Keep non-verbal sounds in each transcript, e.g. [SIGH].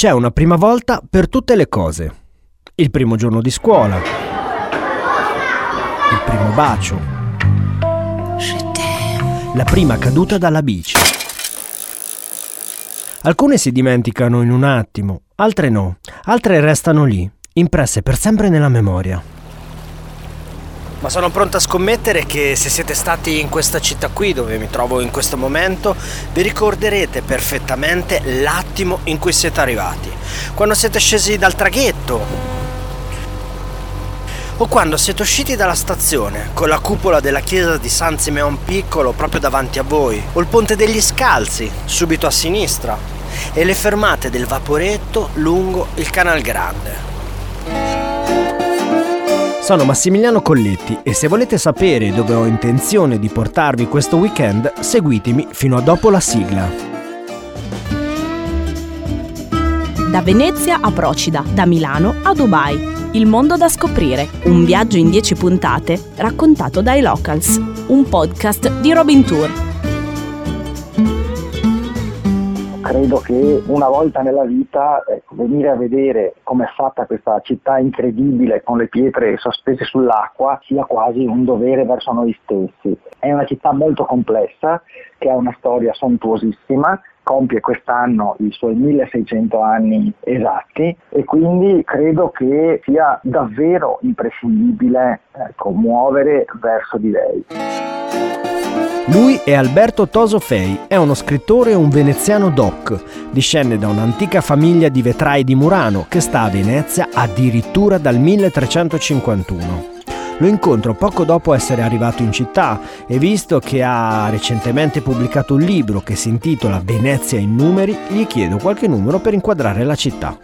C'è una prima volta per tutte le cose. Il primo giorno di scuola. Il primo bacio. La prima caduta dalla bici. Alcune si dimenticano in un attimo, altre no, altre restano lì, impresse per sempre nella memoria. Ma sono pronto a scommettere che se siete stati in questa città qui dove mi trovo in questo momento, vi ricorderete perfettamente l'attimo in cui siete arrivati. Quando siete scesi dal traghetto. O quando siete usciti dalla stazione, con la cupola della chiesa di San Simeon Piccolo proprio davanti a voi, o il ponte degli Scalzi, subito a sinistra, e le fermate del vaporetto lungo il Canal Grande. Sono Massimiliano Colletti e se volete sapere dove ho intenzione di portarvi questo weekend, seguitemi fino a dopo la sigla. Da Venezia a Procida, da Milano a Dubai. Il mondo da scoprire, un viaggio in 10 puntate raccontato dai locals, un podcast di Robin Tour. Credo che una volta nella vita ecco, venire a vedere come è fatta questa città incredibile con le pietre sospese sull'acqua sia quasi un dovere verso noi stessi. È una città molto complessa che ha una storia sontuosissima, compie quest'anno i suoi 1600 anni esatti e quindi credo che sia davvero imprescindibile ecco, muovere verso di lei. Lui è Alberto Toso Fei, è uno scrittore e un veneziano doc. Discende da un'antica famiglia di vetrai di Murano che sta a Venezia addirittura dal 1351. Lo incontro poco dopo essere arrivato in città e visto che ha recentemente pubblicato un libro che si intitola Venezia in numeri, gli chiedo qualche numero per inquadrare la città.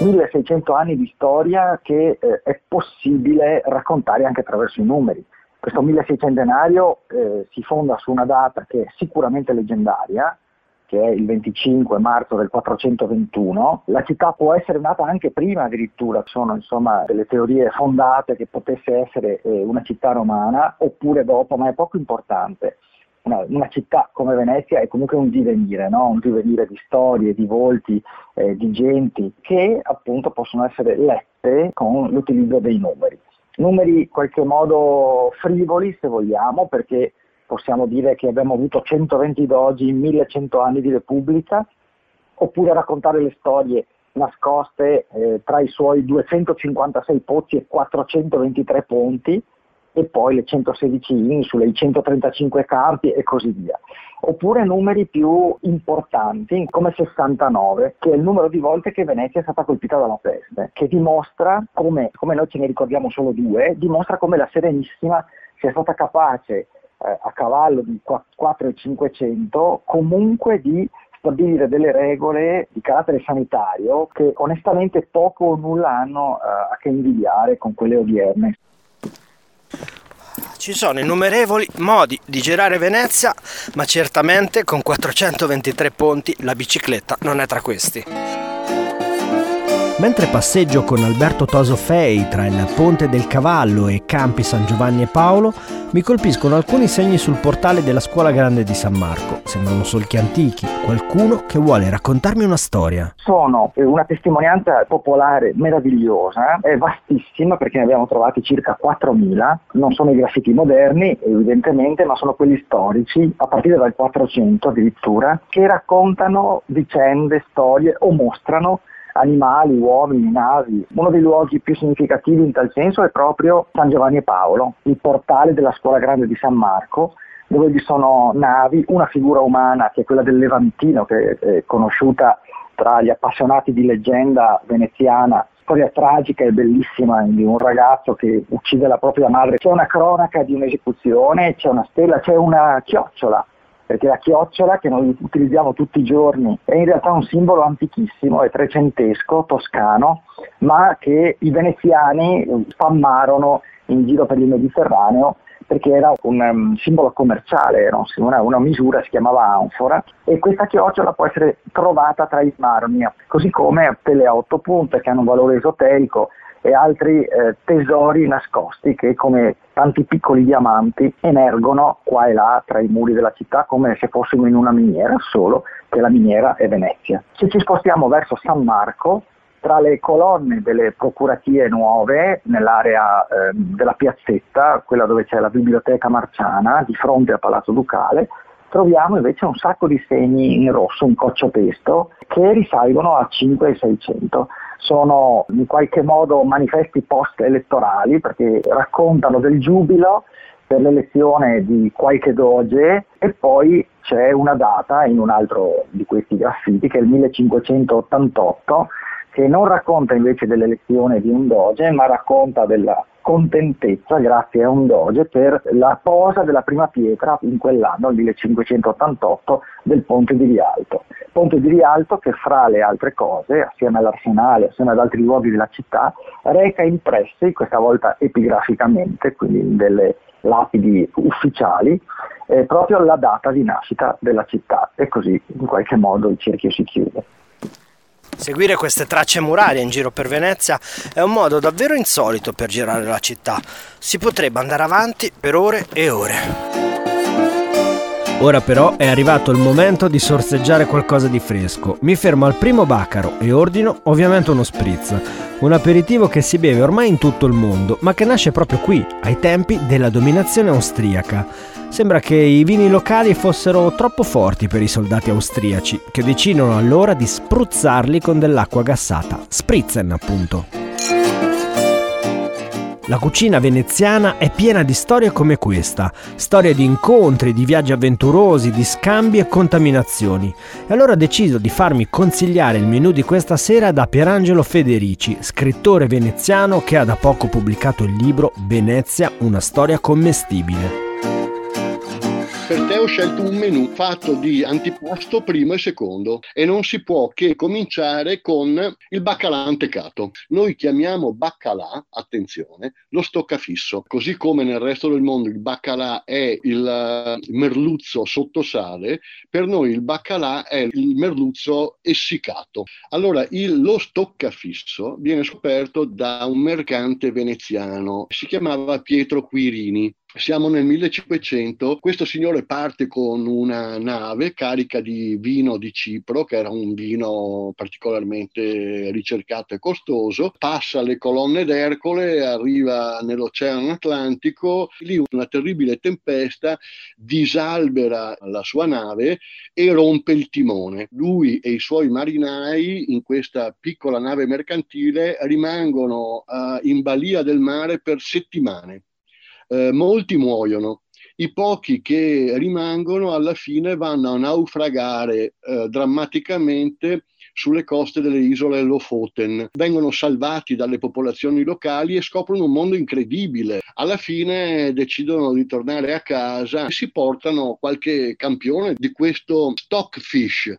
1600 anni di storia che eh, è possibile raccontare anche attraverso i numeri. Questo 1600 eh, si fonda su una data che è sicuramente leggendaria, che è il 25 marzo del 421. La città può essere nata anche prima addirittura, sono insomma delle teorie fondate che potesse essere eh, una città romana oppure dopo, ma è poco importante. Una, una, città come Venezia è comunque un divenire, no? un divenire di storie, di volti, eh, di genti che appunto possono essere lette con l'utilizzo dei numeri numeri in qualche modo frivoli se vogliamo perché possiamo dire che abbiamo avuto 120 dogi in 1100 anni di Repubblica oppure raccontare le storie nascoste eh, tra i suoi 256 pozzi e 423 ponti e poi le 116 insule, i 135 campi e così via. Oppure numeri più importanti come 69, che è il numero di volte che Venezia è stata colpita dalla peste, che dimostra come, come noi ce ne ricordiamo solo due, dimostra come la Serenissima sia stata capace eh, a cavallo di 4 e 500 comunque di stabilire delle regole di carattere sanitario che onestamente poco o nulla hanno eh, a che invidiare con quelle odierne. Ci sono innumerevoli modi di girare Venezia, ma certamente con 423 ponti la bicicletta non è tra questi. Mentre passeggio con Alberto Toso Fei tra il Ponte del Cavallo e Campi San Giovanni e Paolo, mi colpiscono alcuni segni sul portale della Scuola Grande di San Marco. Sembrano solchi antichi, qualcuno che vuole raccontarmi una storia. Sono una testimonianza popolare meravigliosa, è vastissima perché ne abbiamo trovati circa 4.000, non sono i graffiti moderni evidentemente, ma sono quelli storici, a partire dal 400 addirittura, che raccontano vicende, storie o mostrano animali, uomini, navi. Uno dei luoghi più significativi in tal senso è proprio San Giovanni e Paolo, il portale della scuola grande di San Marco, dove vi sono navi, una figura umana che è quella del Levantino, che è conosciuta tra gli appassionati di leggenda veneziana storia tragica e bellissima di un ragazzo che uccide la propria madre. C'è una cronaca di un'esecuzione, c'è una stella, c'è una chiocciola perché la chiocciola che noi utilizziamo tutti i giorni è in realtà un simbolo antichissimo, è trecentesco, toscano, ma che i veneziani spammarono in giro per il Mediterraneo perché era un um, simbolo commerciale, no? una, una, misura si chiamava anfora e questa chiocciola può essere trovata tra i marmi, così come quelle a otto punte che hanno un valore esoterico e altri eh, tesori nascosti che come tanti piccoli diamanti emergono qua e là tra i muri della città come se fossimo in una miniera, solo che la miniera è Venezia. Se ci spostiamo verso San Marco, tra le colonne delle procuratie nuove nell'area eh, della piazzetta, quella dove c'è la biblioteca marciana di fronte al Palazzo Ducale, troviamo invece un sacco di segni in rosso, un coccio pesto, che risalgono a 5 e 600 sono in qualche modo manifesti post-elettorali perché raccontano del giubilo per l'elezione di qualche doge e poi c'è una data in un altro di questi graffiti che è il 1588 che non racconta invece dell'elezione di un doge ma racconta della contentezza grazie a un doge per la posa della prima pietra in quell'anno, il 1588, del ponte di Rialto. Ponte di Rialto che fra le altre cose, assieme all'arsenale, assieme ad altri luoghi della città, reca impressi, questa volta epigraficamente, quindi in delle lapidi ufficiali, eh, proprio la data di nascita della città e così in qualche modo il cerchio si chiude. Seguire queste tracce murarie in giro per Venezia è un modo davvero insolito per girare la città. Si potrebbe andare avanti per ore e ore. Ora però è arrivato il momento di sorseggiare qualcosa di fresco. Mi fermo al primo bacaro e ordino ovviamente uno spritz, un aperitivo che si beve ormai in tutto il mondo, ma che nasce proprio qui, ai tempi della dominazione austriaca. Sembra che i vini locali fossero troppo forti per i soldati austriaci, che decidono allora di spruzzarli con dell'acqua gassata, spritzen appunto. La cucina veneziana è piena di storie come questa, storie di incontri, di viaggi avventurosi, di scambi e contaminazioni. E allora ho deciso di farmi consigliare il menù di questa sera da Pierangelo Federici, scrittore veneziano che ha da poco pubblicato il libro Venezia, una storia commestibile. Per te ho scelto un menù fatto di antipasto primo e secondo e non si può che cominciare con il baccalà antecato. Noi chiamiamo baccalà, attenzione, lo stoccafisso, così come nel resto del mondo il baccalà è il eh, merluzzo sotto sale, per noi il baccalà è il merluzzo essiccato. Allora il, lo stoccafisso viene scoperto da un mercante veneziano, si chiamava Pietro Quirini siamo nel 1500, questo signore parte con una nave carica di vino di Cipro, che era un vino particolarmente ricercato e costoso, passa le colonne d'Ercole, arriva nell'Oceano Atlantico, lì una terribile tempesta disalbera la sua nave e rompe il timone. Lui e i suoi marinai in questa piccola nave mercantile rimangono uh, in balia del mare per settimane eh, molti muoiono. I pochi che rimangono alla fine vanno a naufragare eh, drammaticamente sulle coste delle isole Lofoten. Vengono salvati dalle popolazioni locali e scoprono un mondo incredibile. Alla fine decidono di tornare a casa e si portano qualche campione di questo stockfish,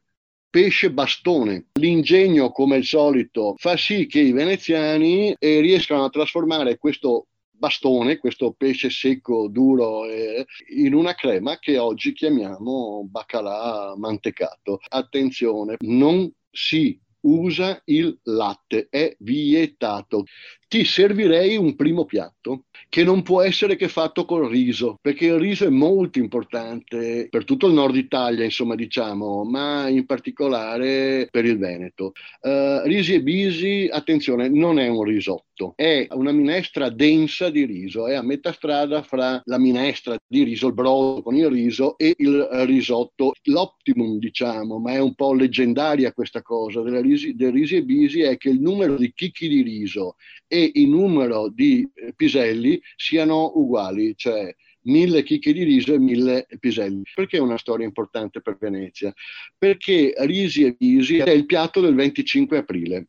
pesce bastone. L'ingegno, come al solito, fa sì che i veneziani eh, riescano a trasformare questo bastone, questo pesce secco, duro, eh, in una crema che oggi chiamiamo baccalà mantecato. Attenzione, non si usa il latte, è vietato. Ti servirei un primo piatto che non può essere che fatto col riso, perché il riso è molto importante per tutto il nord Italia, insomma, diciamo, ma in particolare per il Veneto. Uh, risi e bisi, attenzione, non è un risotto, è una minestra densa di riso, è a metà strada fra la minestra di riso, il brodo con il riso e il risotto, l'optimum, diciamo, ma è un po' leggendaria questa cosa della risi, del risi e bisi, è che il numero di chicchi di riso il numero di piselli siano uguali, cioè mille chicche di riso e mille piselli. Perché è una storia importante per Venezia? Perché Risi e Visi è il piatto del 25 aprile.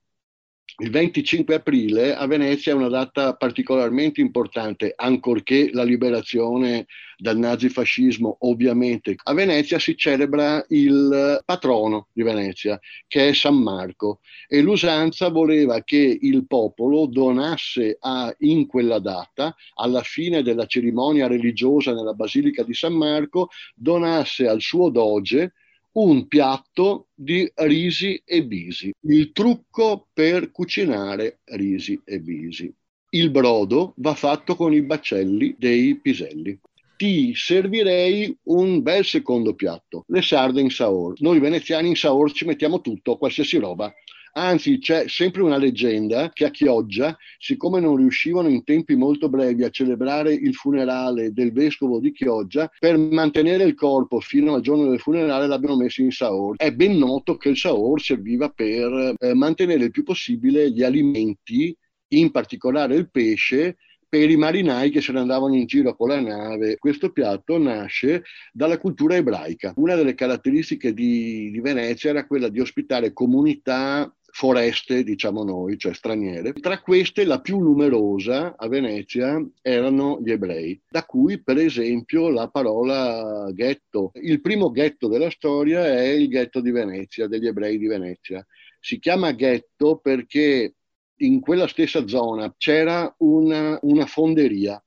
Il 25 aprile a Venezia è una data particolarmente importante, ancorché la liberazione dal nazifascismo, ovviamente. A Venezia si celebra il patrono di Venezia, che è San Marco, e l'usanza voleva che il popolo donasse a, in quella data, alla fine della cerimonia religiosa nella Basilica di San Marco, donasse al suo doge un piatto di risi e bisi, il trucco per cucinare risi e bisi. Il brodo va fatto con i baccelli dei piselli ti servirei un bel secondo piatto, le sarde in saor. Noi veneziani in saor ci mettiamo tutto, qualsiasi roba. Anzi, c'è sempre una leggenda che a Chioggia, siccome non riuscivano in tempi molto brevi a celebrare il funerale del vescovo di Chioggia, per mantenere il corpo fino al giorno del funerale l'abbiano messo in saor. È ben noto che il saor serviva per eh, mantenere il più possibile gli alimenti, in particolare il pesce, per i marinai che se ne andavano in giro con la nave. Questo piatto nasce dalla cultura ebraica. Una delle caratteristiche di, di Venezia era quella di ospitare comunità foreste, diciamo noi, cioè straniere. Tra queste la più numerosa a Venezia erano gli ebrei, da cui per esempio la parola ghetto. Il primo ghetto della storia è il ghetto di Venezia, degli ebrei di Venezia. Si chiama ghetto perché in quella stessa zona c'era una, una fonderia,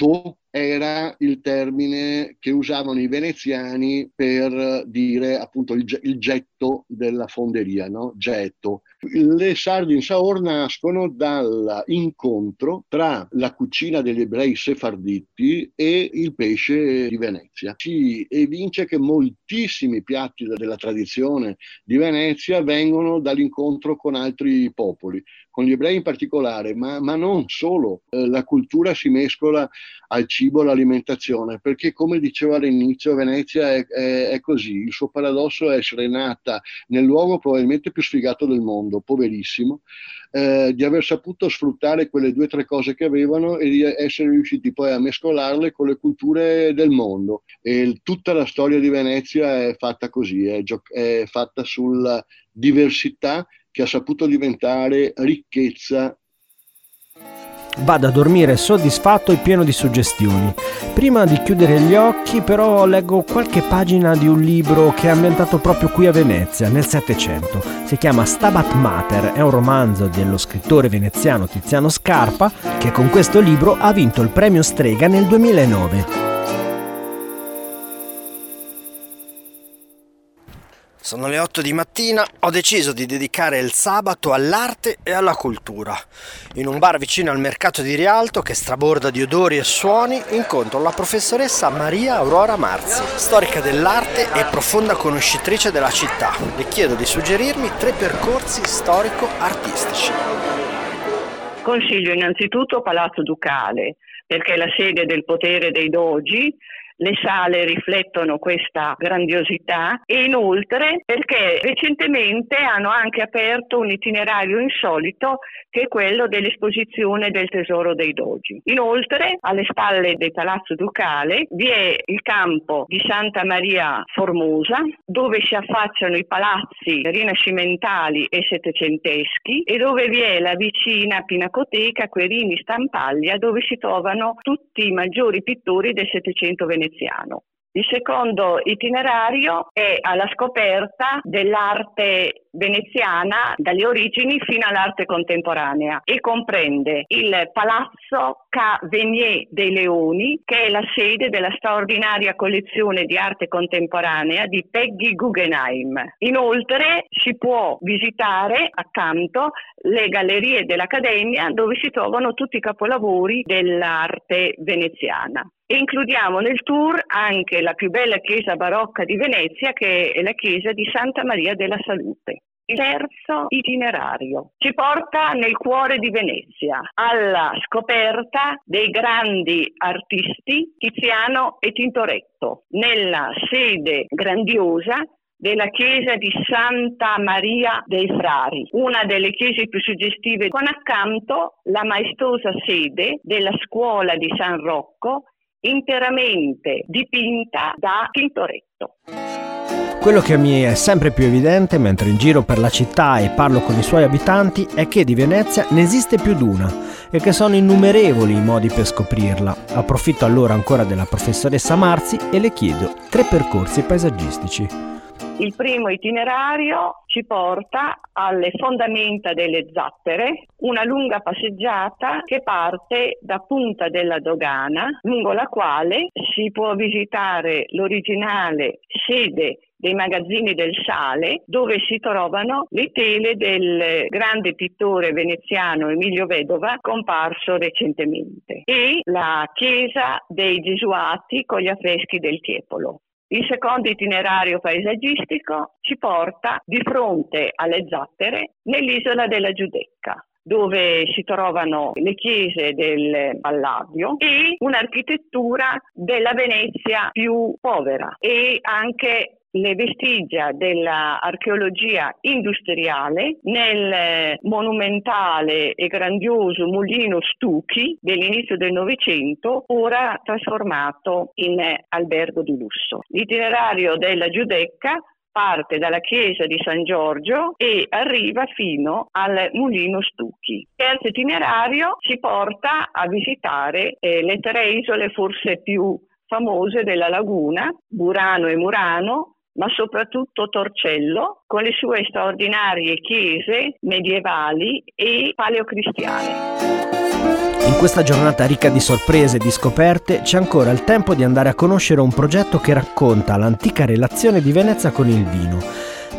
getto era il termine che usavano i veneziani per dire appunto il, il getto della fonderia, no? getto. Le sardi in Saor nascono dall'incontro tra la cucina degli ebrei sefarditi e il pesce di Venezia. Si evince che moltissimi piatti della tradizione di Venezia vengono dall'incontro con altri popoli, con gli ebrei in particolare, ma, ma non solo. Eh, la cultura si mescola al cibo, all'alimentazione, perché come dicevo all'inizio, Venezia è, è, è così, il suo paradosso è essere nata nel luogo probabilmente più sfigato del mondo, poverissimo, eh, di aver saputo sfruttare quelle due o tre cose che avevano e di essere riusciti poi a mescolarle con le culture del mondo. E tutta la storia di Venezia è fatta così, è, gio- è fatta sulla diversità che ha saputo diventare ricchezza Vado a dormire soddisfatto e pieno di suggestioni. Prima di chiudere gli occhi però leggo qualche pagina di un libro che è ambientato proprio qui a Venezia, nel Settecento. Si chiama Stabat Mater, è un romanzo dello scrittore veneziano Tiziano Scarpa che con questo libro ha vinto il premio Strega nel 2009. Sono le 8 di mattina, ho deciso di dedicare il sabato all'arte e alla cultura. In un bar vicino al mercato di Rialto, che straborda di odori e suoni, incontro la professoressa Maria Aurora Marzi, storica dell'arte e profonda conoscitrice della città. Le chiedo di suggerirmi tre percorsi storico-artistici. Consiglio innanzitutto Palazzo Ducale, perché è la sede del potere dei dogi le sale riflettono questa grandiosità e inoltre perché recentemente hanno anche aperto un itinerario insolito che è quello dell'esposizione del tesoro dei dogi. Inoltre alle spalle del Palazzo Ducale vi è il campo di Santa Maria Formosa dove si affacciano i palazzi rinascimentali e settecenteschi e dove vi è la vicina Pinacoteca Querini Stampaglia dove si trovano tutti i maggiori pittori del Settecento veneziano veneziano. Il secondo itinerario è alla scoperta dell'arte veneziana dalle origini fino all'arte contemporanea e comprende il Palazzo Ca Venier dei Leoni, che è la sede della straordinaria collezione di arte contemporanea di Peggy Guggenheim. Inoltre si può visitare accanto le gallerie dell'Accademia dove si trovano tutti i capolavori dell'arte veneziana. E includiamo nel tour anche la più bella chiesa barocca di Venezia, che è la chiesa di Santa Maria della Salute. Il terzo itinerario ci porta nel cuore di Venezia, alla scoperta dei grandi artisti Tiziano e Tintoretto, nella sede grandiosa della chiesa di Santa Maria dei Frari, una delle chiese più suggestive, con accanto la maestosa sede della scuola di San Rocco interamente dipinta da Tintoretto. Quello che mi è sempre più evidente mentre in giro per la città e parlo con i suoi abitanti è che di Venezia ne esiste più d'una e che sono innumerevoli i modi per scoprirla. Approfitto allora ancora della professoressa Marzi e le chiedo tre percorsi paesaggistici. Il primo itinerario ci porta alle fondamenta delle Zattere, una lunga passeggiata che parte da Punta della Dogana, lungo la quale si può visitare l'originale sede dei magazzini del sale dove si trovano le tele del grande pittore veneziano Emilio Vedova comparso recentemente e la chiesa dei Gesuati con gli affreschi del Tiepolo. Il secondo itinerario paesaggistico ci porta di fronte alle zattere nell'isola della Giudecca dove si trovano le chiese del Palladio e un'architettura della Venezia più povera e anche le vestigia dell'archeologia industriale nel monumentale e grandioso mulino Stucchi dell'inizio del Novecento, ora trasformato in albergo di lusso. L'itinerario della Giudecca parte dalla chiesa di San Giorgio e arriva fino al mulino Stucchi. Il terzo itinerario ci porta a visitare eh, le tre isole forse più famose della laguna, Burano e Murano, ma soprattutto Torcello, con le sue straordinarie chiese medievali e paleocristiane. In questa giornata ricca di sorprese e di scoperte c'è ancora il tempo di andare a conoscere un progetto che racconta l'antica relazione di Venezia con il vino,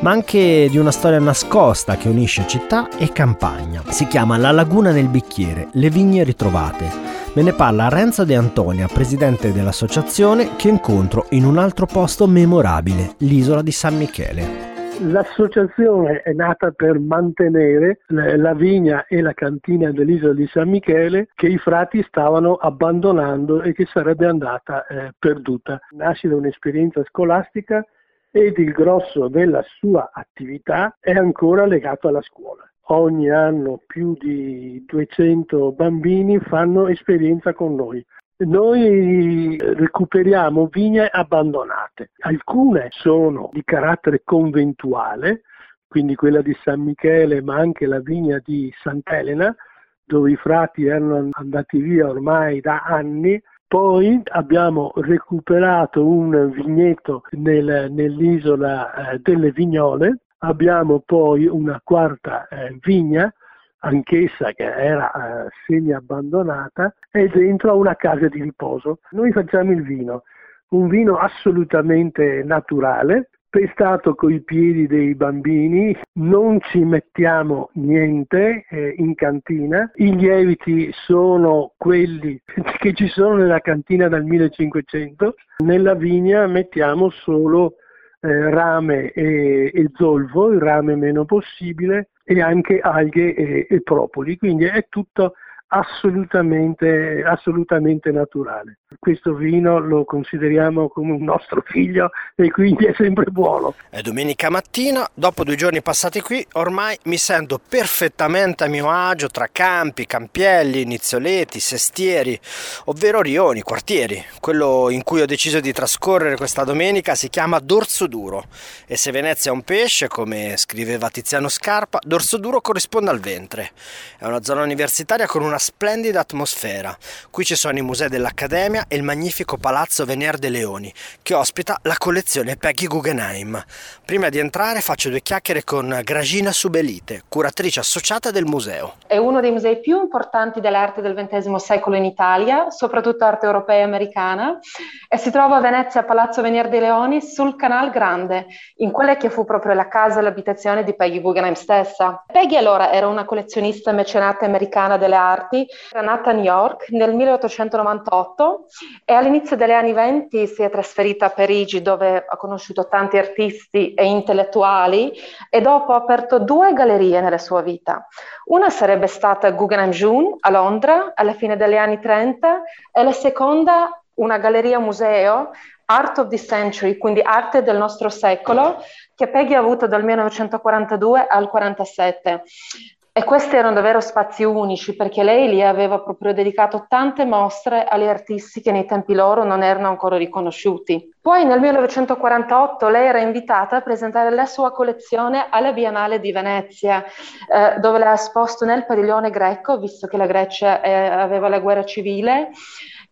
ma anche di una storia nascosta che unisce città e campagna. Si chiama La laguna nel bicchiere, le vigne ritrovate. Me ne parla Renzo De Antonia, presidente dell'associazione, che incontro in un altro posto memorabile, l'isola di San Michele. L'associazione è nata per mantenere la vigna e la cantina dell'isola di San Michele che i frati stavano abbandonando e che sarebbe andata eh, perduta. Nasce da un'esperienza scolastica ed il grosso della sua attività è ancora legato alla scuola. Ogni anno più di 200 bambini fanno esperienza con noi. Noi recuperiamo vigne abbandonate. Alcune sono di carattere conventuale, quindi quella di San Michele, ma anche la vigna di Sant'Elena, dove i frati erano andati via ormai da anni. Poi abbiamo recuperato un vigneto nel, nell'isola eh, delle Vignole, abbiamo poi una quarta eh, vigna anch'essa che era eh, semi abbandonata, è dentro una casa di riposo. Noi facciamo il vino, un vino assolutamente naturale, pestato coi piedi dei bambini, non ci mettiamo niente eh, in cantina, i lieviti sono quelli [LAUGHS] che ci sono nella cantina dal 1500, nella vigna mettiamo solo eh, rame e, e, zolfo, il rame meno possibile, e anche alghe e, e propoli, quindi è tutto assolutamente, assolutamente naturale. Questo vino lo consideriamo come un nostro figlio e quindi è sempre buono. È domenica mattina, dopo due giorni passati qui, ormai mi sento perfettamente a mio agio tra campi, campielli, nizzoleti, sestieri, ovvero rioni, quartieri. Quello in cui ho deciso di trascorrere questa domenica si chiama Dorso Duro e se Venezia è un pesce, come scriveva Tiziano Scarpa, Dorso Duro corrisponde al ventre. È una zona universitaria con una splendida atmosfera. Qui ci sono i musei dell'Accademia e il magnifico palazzo Vener de Leoni, che ospita la collezione Peggy Guggenheim. Prima di entrare faccio due chiacchiere con Gragina Subelite, curatrice associata del museo. È uno dei musei più importanti dell'arte del XX secolo in Italia, soprattutto arte europea e americana, e si trova a Venezia, Palazzo Vener de Leoni, sul Canal Grande, in quella che fu proprio la casa e l'abitazione di Peggy Guggenheim stessa. Peggy allora era una collezionista mecenate americana delle arti arti, era nata a New York nel 1898 e all'inizio degli anni 20 si è trasferita a Parigi dove ha conosciuto tanti artisti e intellettuali e dopo ha aperto due gallerie nella sua vita. Una sarebbe stata Guggenheim June a Londra alla fine degli anni 30 e la seconda una galleria museo Art of the Century, quindi arte del nostro secolo, che Peggy ha avuto dal 1942 al 1947. E questi erano davvero spazi unici perché lei li aveva proprio dedicato tante mostre agli artisti che nei tempi loro non erano ancora riconosciuti. Poi nel 1948 lei era invitata a presentare la sua collezione alla Biennale di Venezia, eh, dove l'ha esposto nel padiglione greco, visto che la Grecia eh, aveva la guerra civile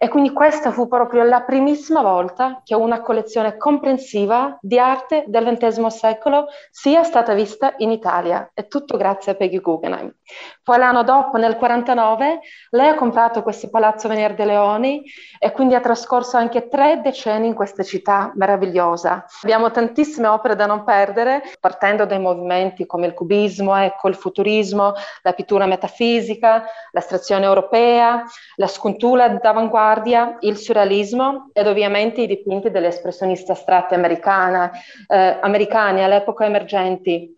E quindi questa fu proprio la primissima volta che una collezione comprensiva di arte del XX secolo sia stata vista in Italia. E tutto grazie a Peggy Guggenheim. Poi l'anno dopo, nel 1949, lei ha comprato questo Palazzo Venier de Leoni e quindi ha trascorso anche tre decenni in questa città meravigliosa. Abbiamo tantissime opere da non perdere, partendo dai movimenti come il cubismo, ecco, il futurismo, la pittura metafisica, l'astrazione europea, la scultura d'avanguardia, il surrealismo ed ovviamente i dipinti delle espressioniste astratte americane, eh, americani all'epoca emergenti.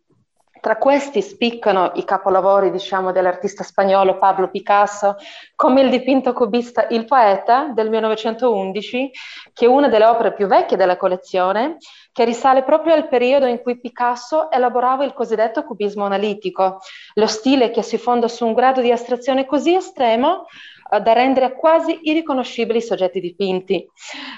Tra questi spiccano i capolavori, diciamo, dell'artista spagnolo Pablo Picasso, come il dipinto cubista Il Poeta del 1911, che è una delle opere più vecchie della collezione, che risale proprio al periodo in cui Picasso elaborava il cosiddetto cubismo analitico, lo stile che si fonda su un grado di astrazione così estremo da rendere quasi irriconoscibili i soggetti dipinti.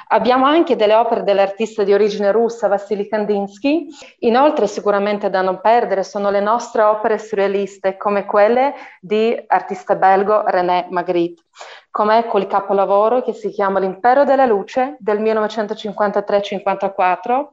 Abbiamo anche delle opere dell'artista di origine russa Vassili Kandinsky. Inoltre, sicuramente da non perdere, sono le nostre opere surrealiste, come quelle di artista belgo René Magritte, come ecco il capolavoro che si chiama L'impero della luce del 1953-54,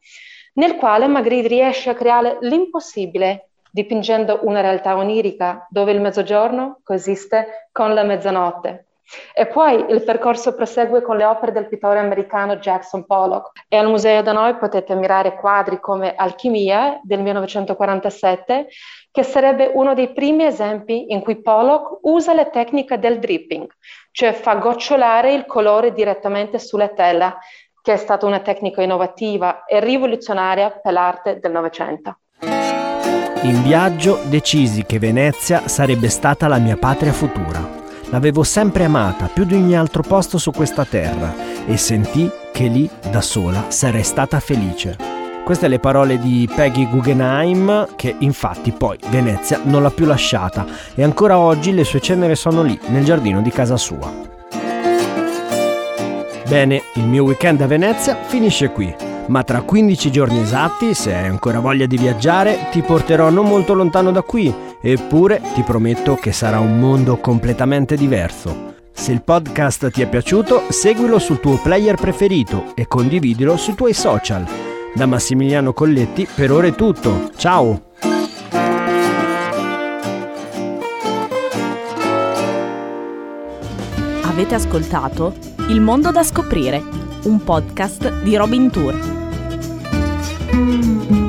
nel quale Magritte riesce a creare l'impossibile dipingendo una realtà onirica dove il mezzogiorno coesiste con la mezzanotte. E poi il percorso prosegue con le opere del pittore americano Jackson Pollock e al museo da noi potete ammirare quadri come Alchimia del 1947, che sarebbe uno dei primi esempi in cui Pollock usa la tecnica del dripping, cioè fa gocciolare il colore direttamente sulla tela, che è stata una tecnica innovativa e rivoluzionaria per l'arte del Novecento. In viaggio decisi che Venezia sarebbe stata la mia patria futura. L'avevo sempre amata più di ogni altro posto su questa terra e sentì che lì, da sola, sarei stata felice. Queste le parole di Peggy Guggenheim, che infatti poi Venezia non l'ha più lasciata e ancora oggi le sue cenere sono lì, nel giardino di casa sua. Bene, il mio weekend a Venezia finisce qui ma tra 15 giorni esatti, se hai ancora voglia di viaggiare, ti porterò non molto lontano da qui, eppure ti prometto che sarà un mondo completamente diverso. Se il podcast ti è piaciuto, seguilo sul tuo player preferito e condividilo sui tuoi social. Da Massimiliano Colletti per ora è tutto. Ciao! Avete ascoltato Il mondo da scoprire, un podcast di Robin Tour.